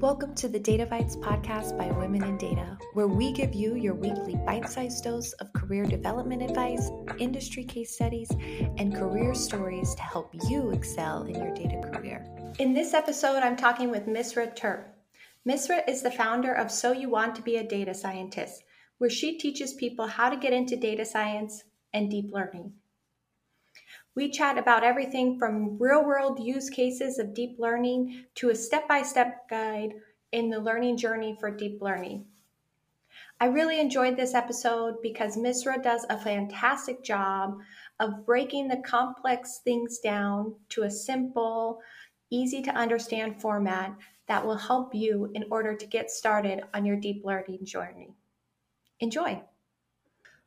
Welcome to the Data Bites podcast by Women in Data, where we give you your weekly bite sized dose of career development advice, industry case studies, and career stories to help you excel in your data career. In this episode, I'm talking with Misra Turp. Misra is the founder of So You Want to Be a Data Scientist, where she teaches people how to get into data science and deep learning. We chat about everything from real world use cases of deep learning to a step by step guide in the learning journey for deep learning. I really enjoyed this episode because Misra does a fantastic job of breaking the complex things down to a simple, easy to understand format that will help you in order to get started on your deep learning journey. Enjoy!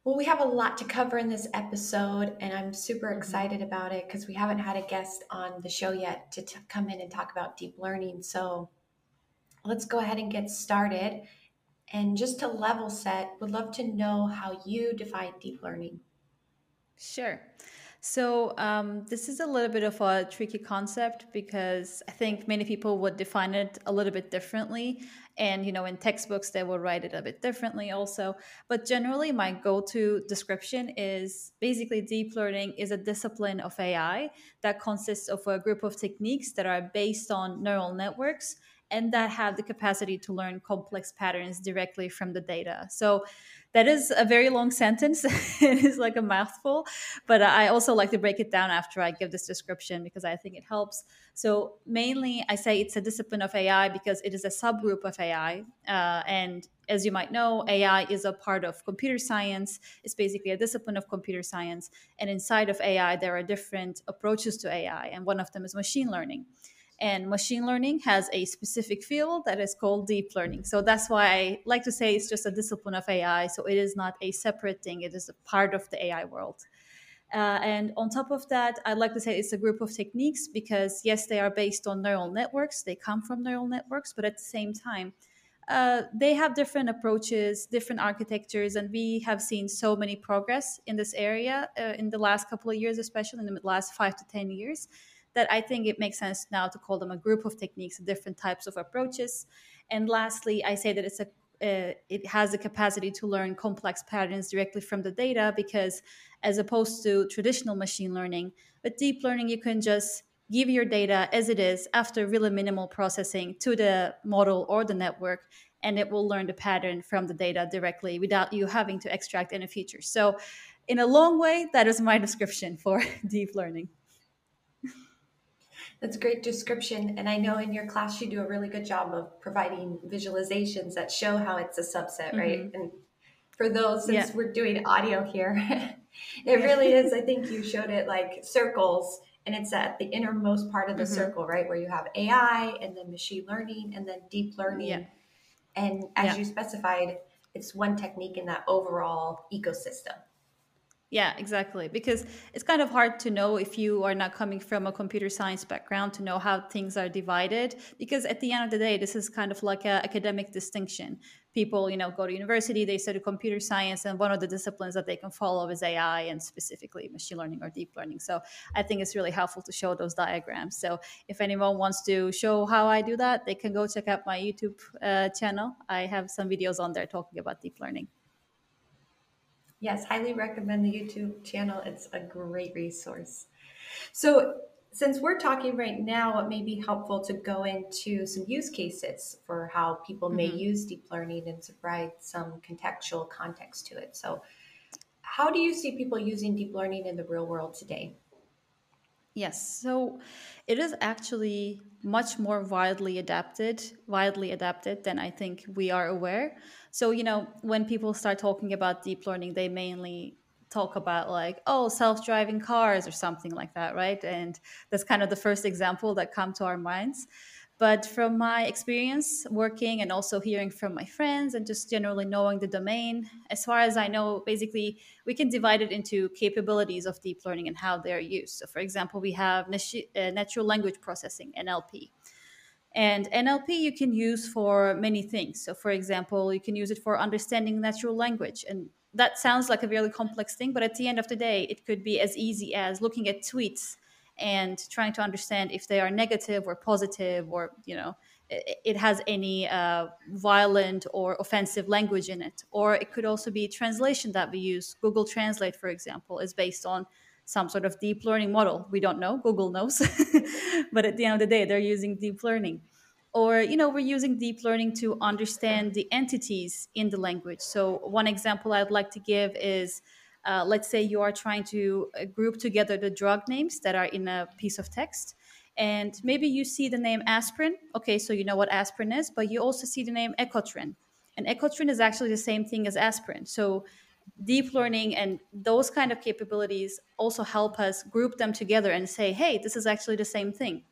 Well, we have a lot to cover in this episode, and I'm super mm-hmm. excited about it because we haven't had a guest on the show yet to t- come in and talk about deep learning. So let's go ahead and get started. And just to level set, would love to know how you define deep learning. Sure. So um, this is a little bit of a tricky concept because I think many people would define it a little bit differently, and you know in textbooks they will write it a bit differently also. But generally, my go-to description is basically deep learning is a discipline of AI that consists of a group of techniques that are based on neural networks and that have the capacity to learn complex patterns directly from the data. So that is a very long sentence. it is like a mouthful, but I also like to break it down after I give this description because I think it helps. So, mainly, I say it's a discipline of AI because it is a subgroup of AI. Uh, and as you might know, AI is a part of computer science. It's basically a discipline of computer science. And inside of AI, there are different approaches to AI, and one of them is machine learning. And machine learning has a specific field that is called deep learning. So that's why I like to say it's just a discipline of AI. So it is not a separate thing, it is a part of the AI world. Uh, and on top of that, I'd like to say it's a group of techniques because, yes, they are based on neural networks, they come from neural networks, but at the same time, uh, they have different approaches, different architectures, and we have seen so many progress in this area uh, in the last couple of years, especially in the last five to 10 years that I think it makes sense now to call them a group of techniques, different types of approaches. And lastly, I say that it's a uh, it has the capacity to learn complex patterns directly from the data because as opposed to traditional machine learning with deep learning you can just give your data as it is after really minimal processing to the model or the network and it will learn the pattern from the data directly without you having to extract any features so in a long way that is my description for deep learning that's a great description. And I know in your class you do a really good job of providing visualizations that show how it's a subset, mm-hmm. right? And for those, since yeah. we're doing audio here, it really is. I think you showed it like circles, and it's at the innermost part of the mm-hmm. circle, right? Where you have AI and then machine learning and then deep learning. Yeah. And as you specified, it's one technique in that overall ecosystem. Yeah, exactly. Because it's kind of hard to know if you are not coming from a computer science background to know how things are divided. Because at the end of the day, this is kind of like an academic distinction. People, you know, go to university, they study computer science, and one of the disciplines that they can follow is AI and specifically machine learning or deep learning. So I think it's really helpful to show those diagrams. So if anyone wants to show how I do that, they can go check out my YouTube uh, channel. I have some videos on there talking about deep learning. Yes, highly recommend the YouTube channel. It's a great resource. So, since we're talking right now, it may be helpful to go into some use cases for how people may mm-hmm. use deep learning and to provide some contextual context to it. So, how do you see people using deep learning in the real world today? Yes, so it is actually much more widely adapted, widely adapted than I think we are aware. So, you know, when people start talking about deep learning, they mainly talk about like, oh, self-driving cars or something like that, right? And that's kind of the first example that come to our minds. But from my experience working and also hearing from my friends and just generally knowing the domain, as far as I know, basically we can divide it into capabilities of deep learning and how they're used. So, for example, we have uh, natural language processing, NLP. And NLP you can use for many things. So, for example, you can use it for understanding natural language. And that sounds like a really complex thing, but at the end of the day, it could be as easy as looking at tweets and trying to understand if they are negative or positive or you know it has any uh, violent or offensive language in it. Or it could also be translation that we use. Google translate for example is based on some sort of deep learning model. We don't know. Google knows. But at the end of the day they're using deep learning. Or you know we're using deep learning to understand the entities in the language. So one example i'd like to give is uh, let's say you are trying to uh, group together the drug names that are in a piece of text and maybe you see the name aspirin okay so you know what aspirin is but you also see the name ecotrin and ecotrin is actually the same thing as aspirin so deep learning and those kind of capabilities also help us group them together and say hey this is actually the same thing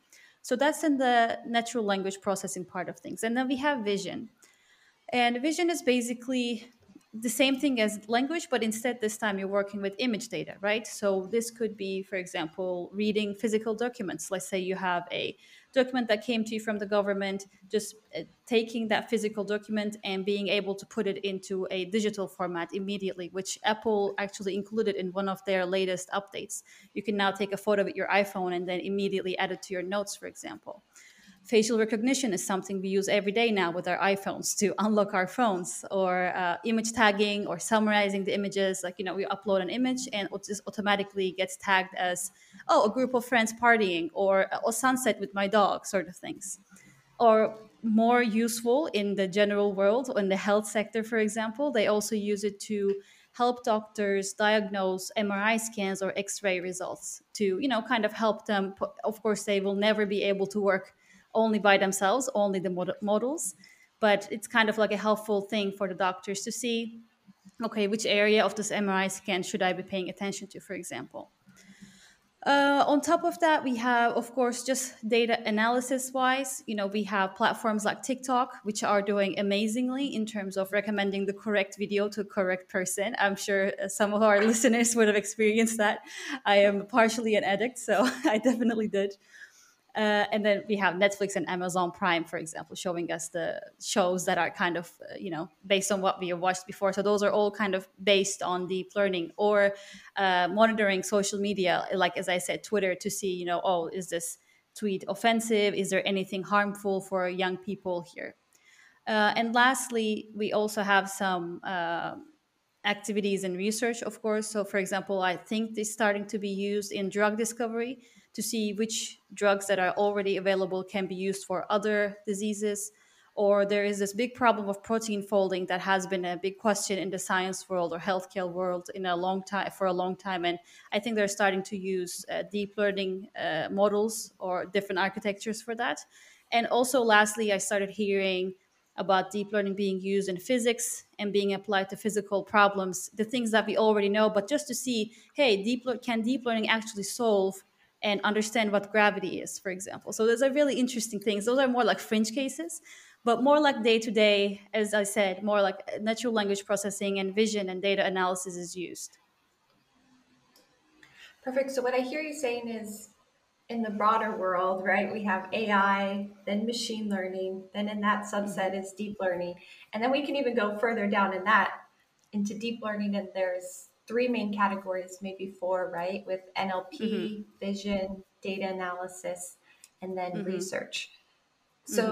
so that's in the natural language processing part of things. And then we have vision. And vision is basically the same thing as language, but instead this time you're working with image data, right? So this could be, for example, reading physical documents. Let's say you have a document that came to you from the government, just uh, taking that physical document and being able to put it into a digital format immediately, which Apple actually included in one of their latest updates. You can now take a photo with your iPhone and then immediately add it to your notes, for example facial recognition is something we use every day now with our iPhones to unlock our phones, or uh, image tagging or summarizing the images. Like, you know, we upload an image and it just automatically gets tagged as, oh, a group of friends partying, or a sunset with my dog, sort of things. Or more useful in the general world, in the health sector, for example, they also use it to help doctors diagnose MRI scans or X-ray results to, you know, kind of help them. Of course, they will never be able to work only by themselves, only the mod- models. But it's kind of like a helpful thing for the doctors to see okay, which area of this MRI scan should I be paying attention to, for example. Uh, on top of that, we have, of course, just data analysis wise, you know, we have platforms like TikTok, which are doing amazingly in terms of recommending the correct video to correct person. I'm sure some of our listeners would have experienced that. I am partially an addict, so I definitely did. Uh, and then we have Netflix and Amazon Prime, for example, showing us the shows that are kind of, uh, you know, based on what we have watched before. So those are all kind of based on deep learning or uh, monitoring social media, like as I said, Twitter, to see, you know, oh, is this tweet offensive? Is there anything harmful for young people here? Uh, and lastly, we also have some uh, activities and research, of course. So, for example, I think this starting to be used in drug discovery to see which drugs that are already available can be used for other diseases or there is this big problem of protein folding that has been a big question in the science world or healthcare world in a long time for a long time. And i think they're starting to use uh, deep learning uh, models or different architectures for that. And also lastly i started hearing about deep learning being used in physics and being applied to physical problems the things that we already know but just to see hey deep can deep learning actually solve and understand what gravity is, for example. So those are really interesting things. Those are more like fringe cases, but more like day to day, as I said, more like natural language processing and vision and data analysis is used. Perfect. So what I hear you saying is in the broader world, right? We have AI, then machine learning, then in that subset is deep learning. And then we can even go further down in that into deep learning and there's three main categories, maybe four, right? With NLP, mm-hmm. vision, data analysis, and then mm-hmm. research. So,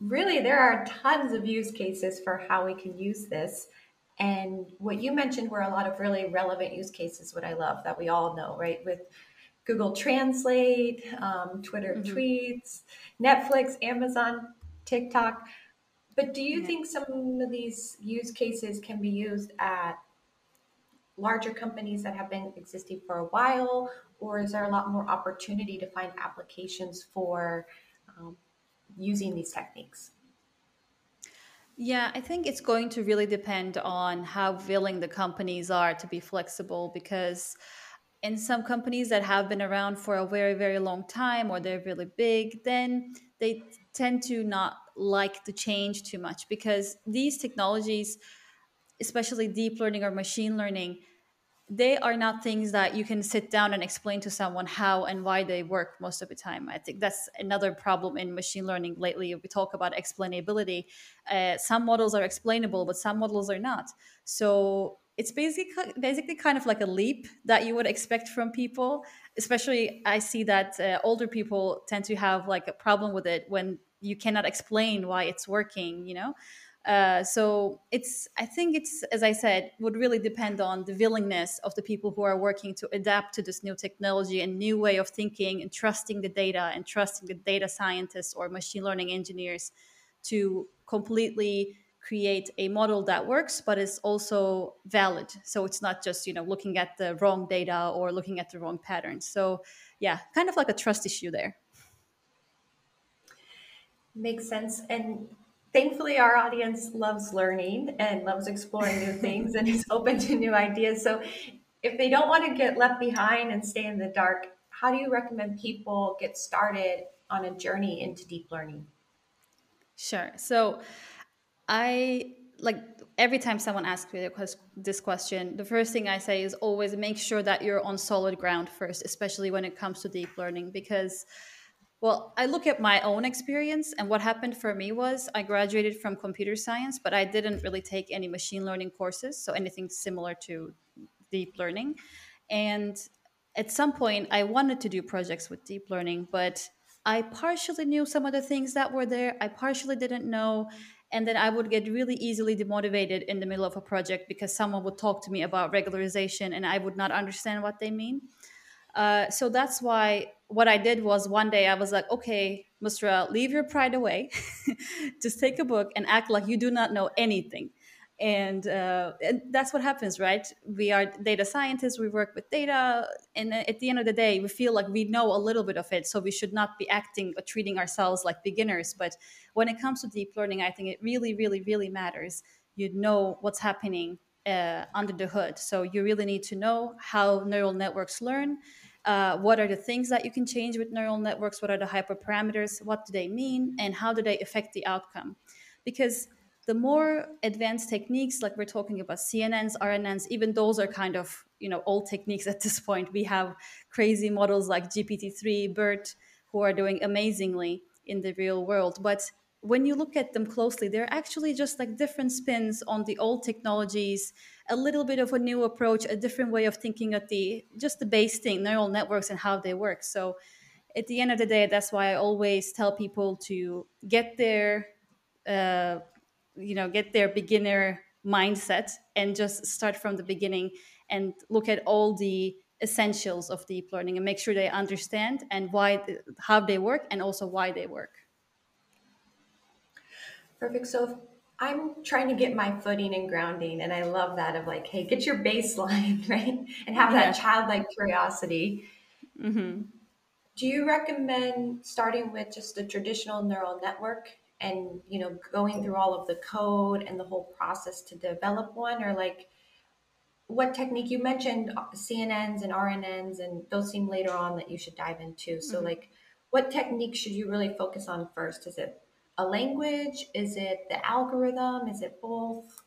mm-hmm. really, there are tons of use cases for how we can use this. And what you mentioned were a lot of really relevant use cases, what I love that we all know, right? With Google Translate, um, Twitter mm-hmm. tweets, Netflix, Amazon, TikTok. But do you yeah. think some of these use cases can be used at larger companies that have been existing for a while, or is there a lot more opportunity to find applications for um, using these techniques? Yeah, I think it's going to really depend on how willing the companies are to be flexible because in some companies that have been around for a very, very long time or they're really big, then they tend to not like the change too much because these technologies, especially deep learning or machine learning, they are not things that you can sit down and explain to someone how and why they work most of the time. I think that's another problem in machine learning lately. We talk about explainability. Uh, some models are explainable, but some models are not. So it's basically basically kind of like a leap that you would expect from people especially I see that uh, older people tend to have like a problem with it when you cannot explain why it's working, you know? Uh, so it's i think it's as i said would really depend on the willingness of the people who are working to adapt to this new technology and new way of thinking and trusting the data and trusting the data scientists or machine learning engineers to completely create a model that works but is also valid. So it's not just you know looking at the wrong data or looking at the wrong patterns. So yeah kind of like a trust issue there. Makes sense. And thankfully our audience loves learning and loves exploring new things and is open to new ideas. So if they don't want to get left behind and stay in the dark how do you recommend people get started on a journey into deep learning? Sure. So i like every time someone asks me this question the first thing i say is always make sure that you're on solid ground first especially when it comes to deep learning because well, I look at my own experience, and what happened for me was I graduated from computer science, but I didn't really take any machine learning courses, so anything similar to deep learning. And at some point, I wanted to do projects with deep learning, but I partially knew some of the things that were there, I partially didn't know. And then I would get really easily demotivated in the middle of a project because someone would talk to me about regularization and I would not understand what they mean. Uh, so that's why what I did was one day I was like, okay, Misra, leave your pride away. Just take a book and act like you do not know anything. And, uh, and that's what happens, right? We are data scientists, we work with data. And at the end of the day, we feel like we know a little bit of it. So we should not be acting or treating ourselves like beginners. But when it comes to deep learning, I think it really, really, really matters. You know what's happening uh, under the hood. So you really need to know how neural networks learn uh, what are the things that you can change with neural networks? What are the hyperparameters? What do they mean? And how do they affect the outcome? Because the more advanced techniques like we're talking about cnn's rnn's even those are kind of you know old techniques at this point. We have crazy models like gpt-3 bert who are doing amazingly in the real world. But when you look at them closely, they're actually just like different spins on the old technologies, a little bit of a new approach, a different way of thinking at the just the base thing, neural networks and how they work. So at the end of the day, that's why I always tell people to get their, uh, you know, get their beginner mindset and just start from the beginning and look at all the essentials of deep learning and make sure they understand and why how they work and also why they work Perfect. So I'm trying to get my footing and grounding, and I love that of like, hey, get your baseline, right? And have that childlike curiosity. Mm-hmm. Do you recommend starting with just a traditional neural network and you know going through all of the code and the whole process to develop one, or like what technique you mentioned CNNs and RNNs, and those seem later on that you should dive into. So mm-hmm. like, what technique should you really focus on first? Is it a language? Is it the algorithm? Is it both?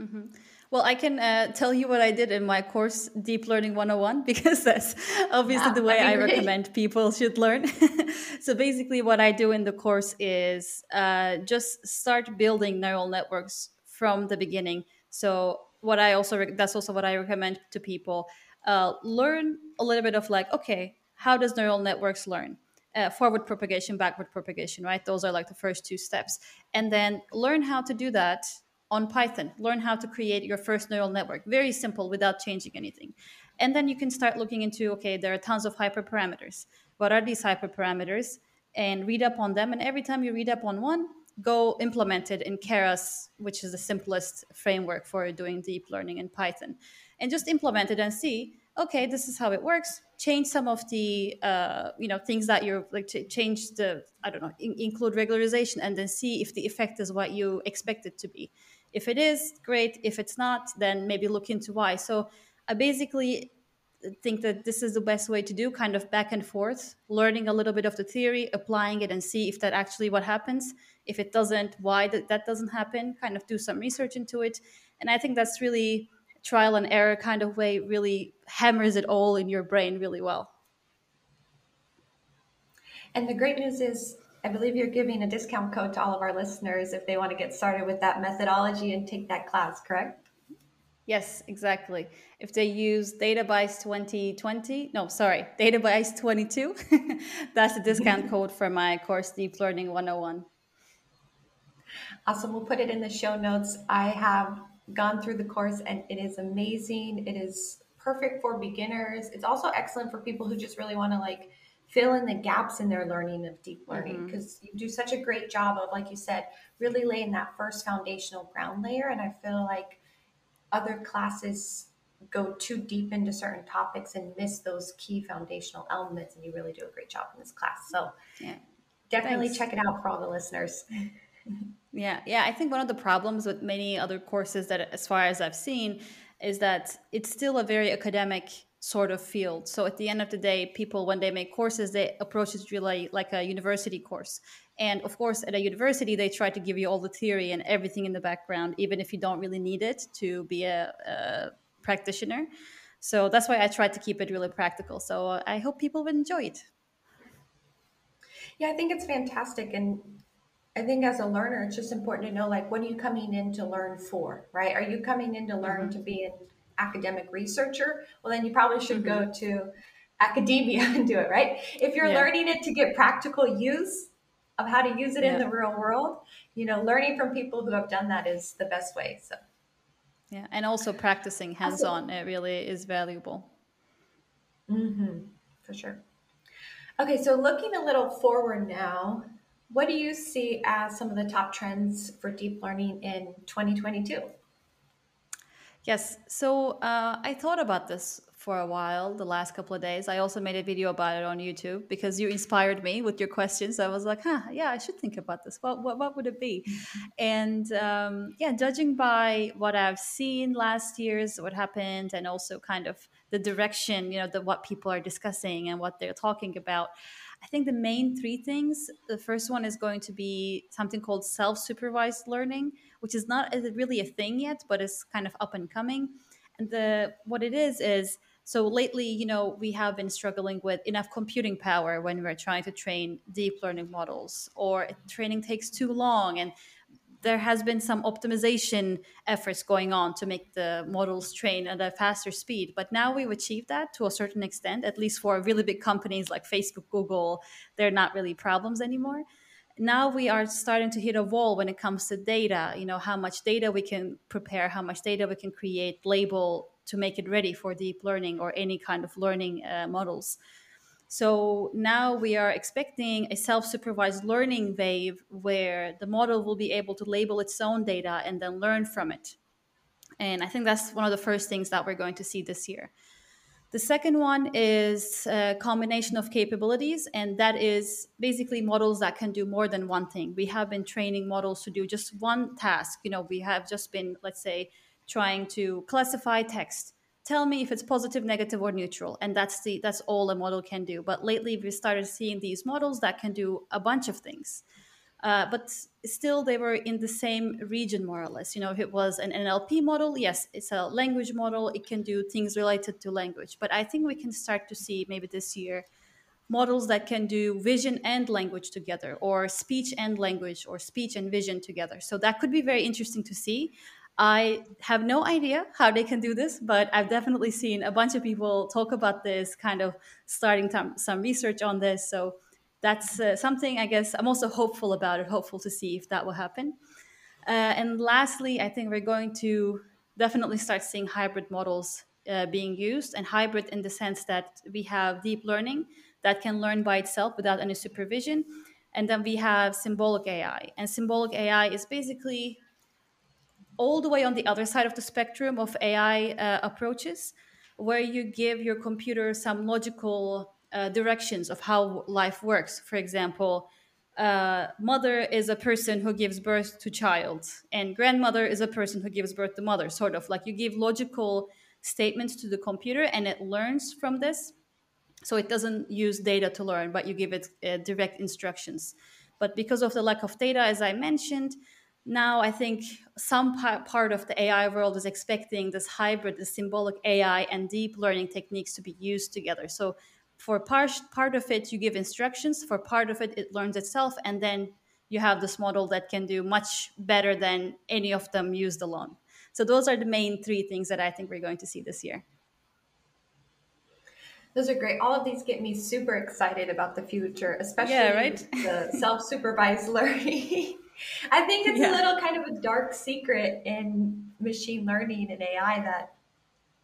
Mm-hmm. Well, I can uh, tell you what I did in my course, Deep Learning 101, because that's obviously yeah, the way I recommend people should learn. so basically, what I do in the course is uh, just start building neural networks from the beginning. So what I also re- that's also what I recommend to people. Uh, learn a little bit of like, okay, how does neural networks learn? Uh, forward propagation, backward propagation, right? Those are like the first two steps. And then learn how to do that on Python. Learn how to create your first neural network. Very simple without changing anything. And then you can start looking into okay, there are tons of hyperparameters. What are these hyperparameters? And read up on them. And every time you read up on one, go implement it in Keras, which is the simplest framework for doing deep learning in Python. And just implement it and see okay, this is how it works. Change some of the uh, you know things that you're like to change the I don't know in- include regularization and then see if the effect is what you expect it to be. If it is, great. If it's not, then maybe look into why. So I basically think that this is the best way to do kind of back and forth learning a little bit of the theory applying it and see if that actually what happens if it doesn't why that, that doesn't happen kind of do some research into it and i think that's really trial and error kind of way really hammers it all in your brain really well. And the great news is, I believe you're giving a discount code to all of our listeners if they want to get started with that methodology and take that class, correct? Yes, exactly. If they use Databyte 2020, no, sorry, Databyte 22, that's the discount code for my course Deep Learning 101. Awesome. We'll put it in the show notes. I have gone through the course and it is amazing. It is perfect for beginners. It's also excellent for people who just really want to like fill in the gaps in their learning of deep learning because mm-hmm. you do such a great job of like you said really laying that first foundational ground layer and I feel like other classes go too deep into certain topics and miss those key foundational elements and you really do a great job in this class. So yeah. Definitely Thanks. check it out for all the listeners. Yeah, yeah. I think one of the problems with many other courses that, as far as I've seen, is that it's still a very academic sort of field. So at the end of the day, people, when they make courses, they approach it really like a university course. And of course, at a university, they try to give you all the theory and everything in the background, even if you don't really need it to be a, a practitioner. So that's why I try to keep it really practical. So I hope people will enjoy it. Yeah, I think it's fantastic. And I think as a learner, it's just important to know like what are you coming in to learn for, right? Are you coming in to learn mm-hmm. to be an academic researcher? Well, then you probably should mm-hmm. go to academia and do it, right? If you're yeah. learning it to get practical use of how to use it yeah. in the real world, you know, learning from people who have done that is the best way. So, yeah, and also practicing hands-on, it really is valuable. Mm-hmm, for sure. Okay, so looking a little forward now, what do you see as some of the top trends for deep learning in 2022? Yes, so uh, I thought about this for a while the last couple of days. I also made a video about it on YouTube because you inspired me with your questions. I was like, huh, yeah, I should think about this. What, what, what would it be? Mm-hmm. And um, yeah, judging by what I've seen last year's, what happened, and also kind of the direction, you know, the what people are discussing and what they're talking about. I think the main three things the first one is going to be something called self supervised learning, which is not really a thing yet, but is kind of up and coming. And the what it is is so lately, you know, we have been struggling with enough computing power when we're trying to train deep learning models, or training takes too long and there has been some optimization efforts going on to make the models train at a faster speed. But now we've achieved that to a certain extent at least for really big companies like facebook google. They're not really problems anymore. Now we are starting to hit a wall when it comes to data you know how much data we can prepare how much data we can create label to make it ready for deep learning or any kind of learning uh, models so now we are expecting a self supervised learning wave where the model will be able to label its own data and then learn from it. And I think that's one of the first things that we're going to see this year. The second one is a combination of capabilities, and that is basically models that can do more than one thing. We have been training models to do just one task. You know, we have just been, let's say, trying to classify text tell me if it's positive negative or neutral and that's the that's all a model can do. But lately we started seeing these models that can do a bunch of things. Uh, but still they were in the same region more or less. You know if it was an nlp model yes it's a language model. It can do things related to language. But i think we can start to see maybe this year models that can do vision and language together or speech and language or speech and vision together. So that could be very interesting to see I have no idea how they can do this, but I've definitely seen a bunch of people talk about this, kind of starting some research on this. So that's uh, something I guess I'm also hopeful about it, hopeful to see if that will happen. Uh, and lastly, I think we're going to definitely start seeing hybrid models uh, being used, and hybrid in the sense that we have deep learning that can learn by itself without any supervision. And then we have symbolic AI. And symbolic AI is basically all the way on the other side of the spectrum of AI uh, approaches, where you give your computer some logical uh, directions of how life works. For example, uh, mother is a person who gives birth to child, and grandmother is a person who gives birth to mother. Sort of like you give logical statements to the computer, and it learns from this. So it doesn't use data to learn, but you give it uh, direct instructions. But because of the lack of data, as I mentioned, now I think some part of the AI world is expecting this hybrid, the symbolic AI and deep learning techniques to be used together. So for part, part of it, you give instructions. For part of it, it learns itself. And then you have this model that can do much better than any of them used alone. So those are the main three things that I think we're going to see this year. Those are great. All of these get me super excited about the future, especially yeah, right? the self-supervised learning. I think it's yeah. a little kind of a dark secret in machine learning and AI that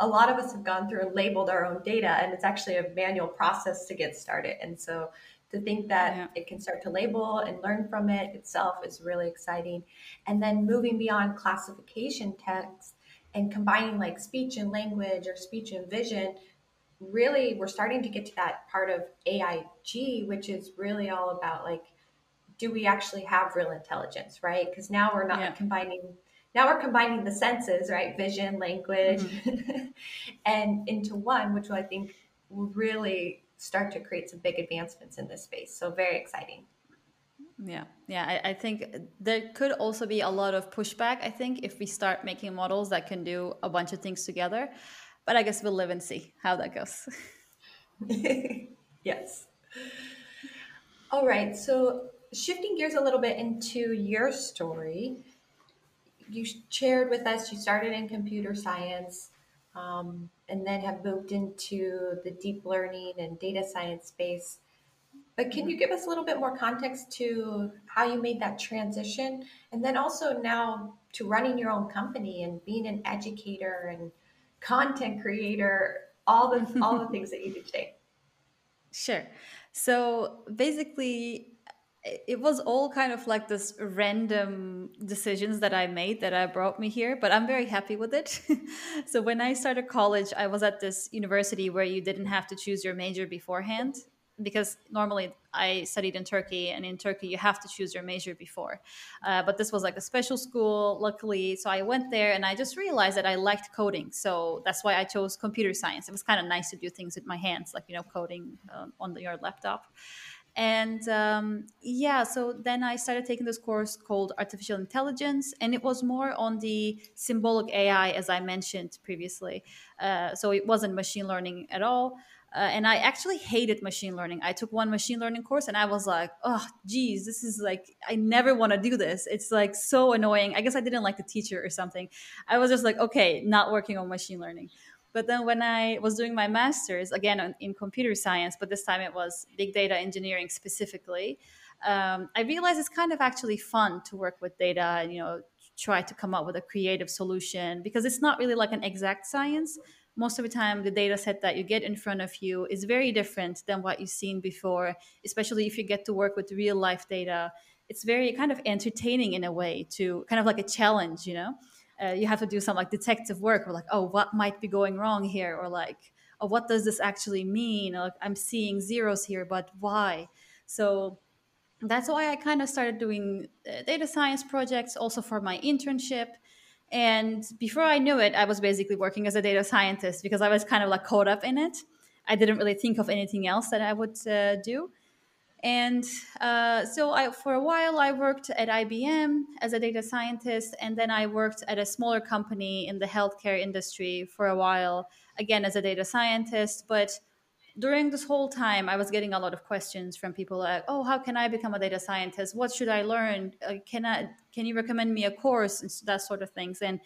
a lot of us have gone through and labeled our own data, and it's actually a manual process to get started. And so to think that yeah. it can start to label and learn from it itself is really exciting. And then moving beyond classification text and combining like speech and language or speech and vision, really we're starting to get to that part of AIG, which is really all about like, do we actually have real intelligence, right? Because now we're not yeah. combining now we're combining the senses, right? Vision, language, mm-hmm. and into one, which I think will really start to create some big advancements in this space. So very exciting. Yeah, yeah. I, I, think there could also be a lot of pushback. I think if we start making models that can do a bunch of things together, but I guess we'll live and see how that goes. yes. All right. So shifting gears a little bit into your story, you shared with us you started in computer science um, and then have moved into the deep learning and data science space. But can you give us a little bit more context to how you made that transition? And then also now to running your own company and being an educator and content creator, all the all the things that you do today. Sure. So basically it was all kind of like this random decisions that I made that I brought me here, but I'm very happy with it. so when I started college, I was at this university where you didn't have to choose your major beforehand because normally I studied in Turkey, and in Turkey you have to choose your major before. Uh, but this was like a special school, luckily. So I went there, and I just realized that I liked coding. So that's why I chose computer science. It was kind of nice to do things with my hands, like you know, coding uh, on the, your laptop and um, yeah so then i started taking this course called artificial intelligence and it was more on the symbolic ai as i mentioned previously. Uh, so it wasn't machine learning at all. Uh, and i actually hated machine learning. I took one machine learning course and i was like oh geez this is like i never want to do this. It's like so annoying. I guess i didn't like the teacher or something. I was just like okay not working on machine learning but then when I was doing my master's, again in computer science, but this time it was big data engineering specifically, um, I realized it's kind of actually fun to work with data and, you know, try to come up with a creative solution because it's not really like an exact science. Most of the time, the data set that you get in front of you is very different than what you've seen before, especially if you get to work with real life data. It's very kind of entertaining in a way to kind of like a challenge, you know? Uh, you have to do some like detective work or like oh what might be going wrong here or like oh what does this actually mean? Like i'm seeing zeros here but why? So that's why i kind of started doing uh, data science projects also for my internship. And before i knew it i was basically working as a data scientist because i was kind of like caught up in it. I didn't really think of anything else that i would uh, do and uh, so I, for a while, I worked at IBM as a data scientist, and then I worked at a smaller company in the healthcare industry for a while, again as a data scientist. But during this whole time, I was getting a lot of questions from people like, "Oh, how can I become a data scientist? What should I learn? Uh, can I? Can you recommend me a course?" and that sort of things. And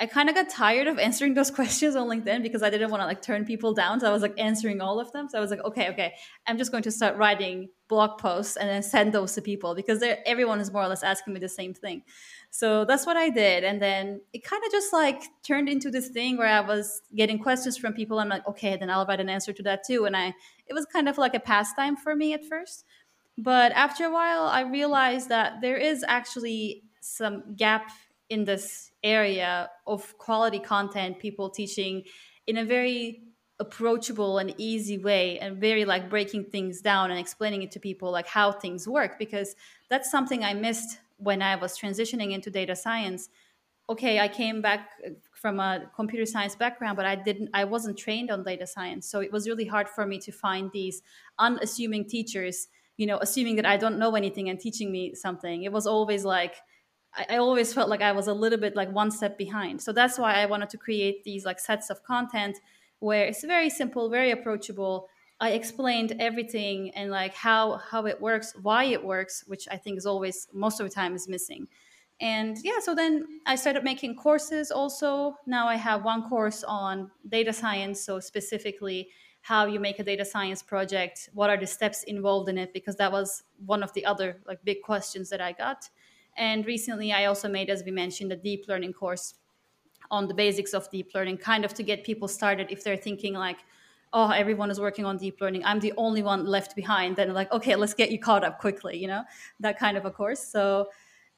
I kind of got tired of answering those questions on LinkedIn because I didn't want to like turn people down. So I was like answering all of them. So I was like, okay, okay, I'm just going to start writing blog posts and then send those to people because everyone is more or less asking me the same thing. So that's what I did. And then it kind of just like turned into this thing where I was getting questions from people. I'm like, okay, then I'll write an answer to that too. And I, it was kind of like a pastime for me at first. But after a while, I realized that there is actually some gap in this area of quality content, people teaching in a very approachable and easy way and very like breaking things down and explaining it to people like how things work because that's something I missed when I was transitioning into data science. Okay, I came back uh, from a computer science background, but I didn't I wasn't trained on data science. So it was really hard for me to find these unassuming teachers, you know, assuming that I don't know anything and teaching me something. It was always like I, always felt like I was a little bit like one step behind. So that's why I wanted to create these like sets of content where it's very simple, very approachable. I explained everything and like how how it works, why it works, which I think is always most of the time is missing. and yeah so then i started making courses also now i have one course on data science so specifically how you make a data science project what are the steps involved in it because that was one of the other like big questions that i got and recently i also made as we mentioned a deep learning course on the basics of deep learning kind of to get people started if they're thinking like oh everyone is working on deep learning. I'm the only one left behind. Then like okay let's get you caught up quickly you know that kind of a course. So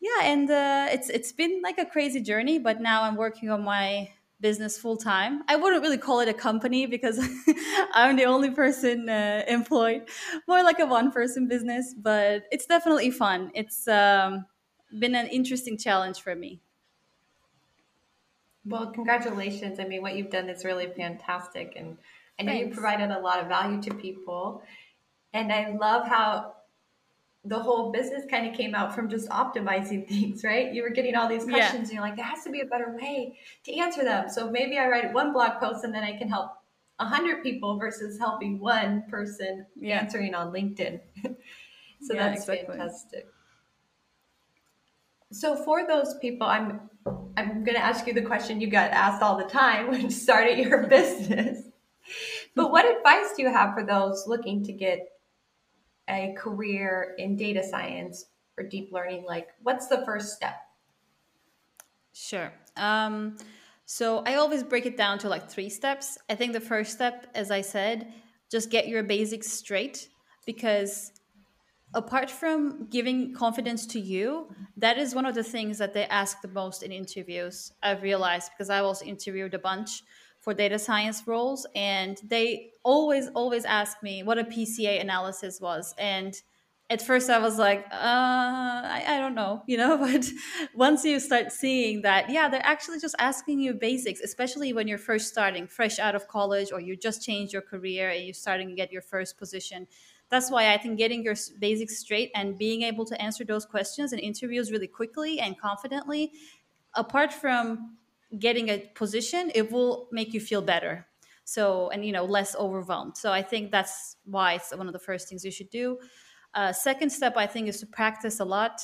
yeah and uh, it's it's been like a crazy journey but now i'm working on my business full time i wouldn't really call it a company because i'm the only person uh, employed more like a one person business but it's definitely fun. It's um, been an interesting challenge for me well congratulations i mean what you've done is really fantastic and i know Thanks. you provided a lot of value to people and i love how the whole business kind of came out from just optimizing things, right? You were getting all these questions yeah. and you're like, there has to be a better way to answer them. So maybe I write one blog post and then I can help a hundred people versus helping one person yeah. answering on LinkedIn. so yeah, that's exactly. fantastic. So for those people, I'm I'm going to ask you the question you got asked all the time when you started your business. but what advice do you have for those looking to get a career in data science or deep learning, like what's the first step? Sure. Um, so I always break it down to like three steps. I think the first step, as I said, just get your basics straight because apart from giving confidence to you, that is one of the things that they ask the most in interviews. I've realized because I was interviewed a bunch for data science roles and they always always ask me what a pca analysis was and at first i was like uh, I, I don't know you know but once you start seeing that yeah they're actually just asking you basics especially when you're first starting fresh out of college or you just changed your career and you're starting to get your first position that's why i think getting your basics straight and being able to answer those questions in interviews really quickly and confidently apart from getting a position, it will make you feel better. So, and you know, less overwhelmed. So, I think that's why it's one of the first things you should do. Uh, second step, I think, is to practice a lot.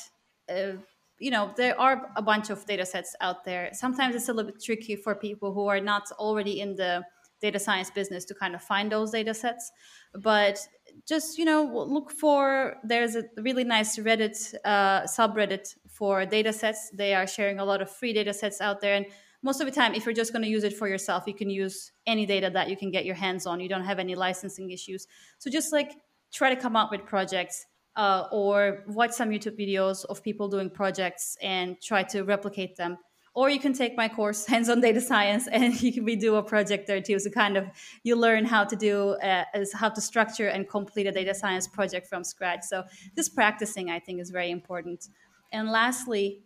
Uh, you know, there are a bunch of data sets out there. Sometimes it's a little bit tricky for people who are not already in the data science business to kind of find those data sets. But just, you know, look for there's a really nice Reddit uh, subreddit for data sets. They are sharing a lot of free data sets out there. And most of the time if you're just going to use it for yourself you can use any data that you can get your hands on you don't have any licensing issues so just like try to come up with projects uh, or watch some youtube videos of people doing projects and try to replicate them or you can take my course hands-on data science and you can we do a project there too. So kind of you learn how to do uh, is how to structure and complete a data science project from scratch. So this practicing i think is very important. And lastly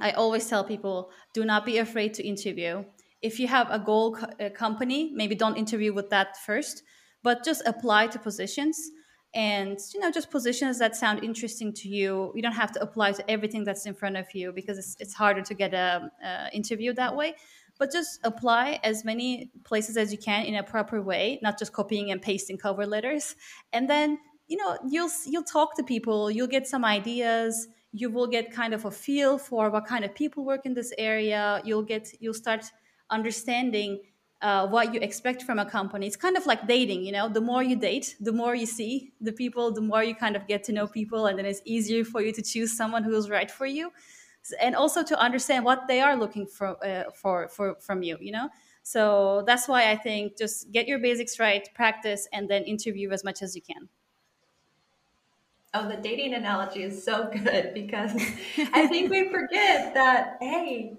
I always tell people do not be afraid to interview. If you have a goal co- a company, maybe don't interview with that first, but just apply to positions and you know just positions that sound interesting to you. You don't have to apply to everything that's in front of you because it's, it's harder to get um, uh, a, a interview that way. But just apply as many places as you can in a proper way, not just copying and pasting cover letters. And then you know you'll you'll talk to people, you'll get some ideas you will get kind of a feel for what kind of people work in this area you'll get you'll start understanding uh, what you expect from a company. It's kind of like dating you know? The more you date the more you see the people the more you kind of get to know people and then it's easier for you to choose someone who's right for you. And also to understand what they are looking for uh, for, for from you you know? So that's why i think just get your basics right practice and then interview as much as you can. Oh, the dating analogy is so good because I think we forget that, hey,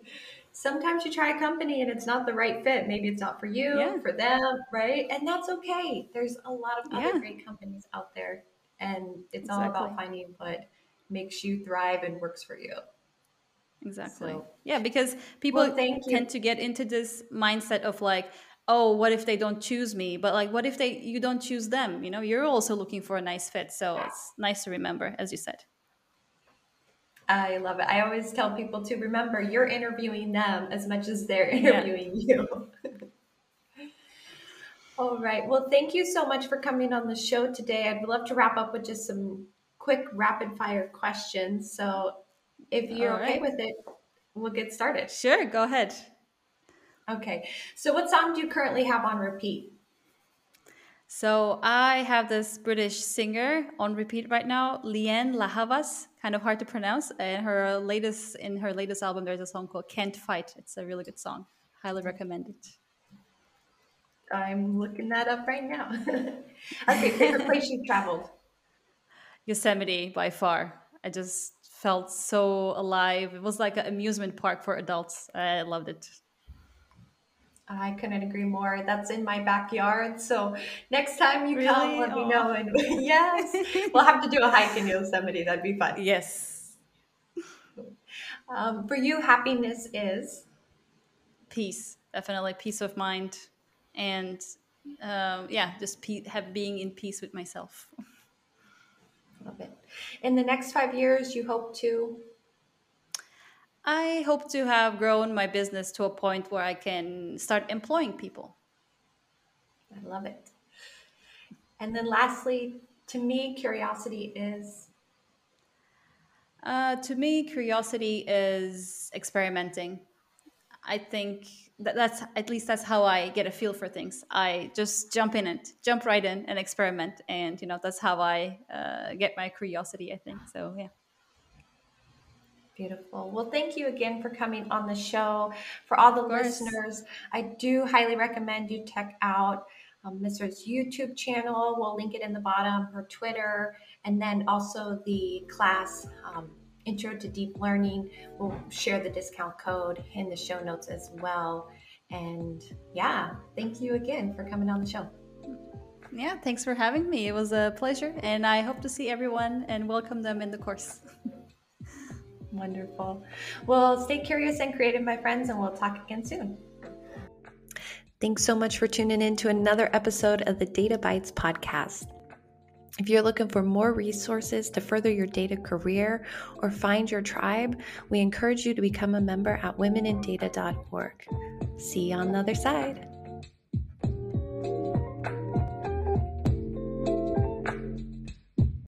sometimes you try a company and it's not the right fit. Maybe it's not for you, yeah. for them, right? And that's okay. There's a lot of other yeah. great companies out there, and it's exactly. all about finding what makes you thrive and works for you. Exactly. So, yeah, because people well, tend to get into this mindset of like, oh what if they don't choose me but like what if they you don't choose them you know you're also looking for a nice fit so it's nice to remember as you said i love it i always tell people to remember you're interviewing them as much as they're interviewing yeah. you all right well thank you so much for coming on the show today i'd love to wrap up with just some quick rapid fire questions so If you're okay with it, we'll get started. Sure, go ahead. Okay. So, what song do you currently have on repeat? So, I have this British singer on repeat right now, Lianne La Havas, kind of hard to pronounce. And her latest in her latest album, there's a song called "Can't Fight." It's a really good song. Highly mm-hmm. recommend it. I'm looking that up right now. okay, favorite place you've traveled? Yosemite by far. I just felt so alive. It was like an amusement park for adults. I loved it. I couldn't agree more. That's in my backyard. So next time you really? come, let Aww. me know. And yes, we'll have to do a hike in Yosemite. That'd be fun. Yes. Um, for you, happiness is peace. Definitely peace of mind, and um, yeah, just pe- have being in peace with myself. Love it. In the next five years, you hope to? I hope to have grown my business to a point where I can start employing people. I love it. And then lastly, to me, curiosity is? Uh, to me, curiosity is experimenting. I think that that's at least that's how I get a feel for things. I just jump in it, jump right in and experiment, and you know that's how I uh, get my curiosity. I think so. Yeah. Beautiful. Well, thank you again for coming on the show. For all the listeners, I do highly recommend you check out um, Misra's YouTube channel. We'll link it in the bottom, her Twitter, and then also the class. Um, Intro to Deep Learning. We'll share the discount code in the show notes as well. And yeah, thank you again for coming on the show. Yeah, thanks for having me. It was a pleasure, and I hope to see everyone and welcome them in the course. Wonderful. Well, stay curious and creative, my friends, and we'll talk again soon. Thanks so much for tuning in to another episode of the Data Bytes podcast. If you're looking for more resources to further your data career or find your tribe, we encourage you to become a member at womenindata.org. See you on the other side.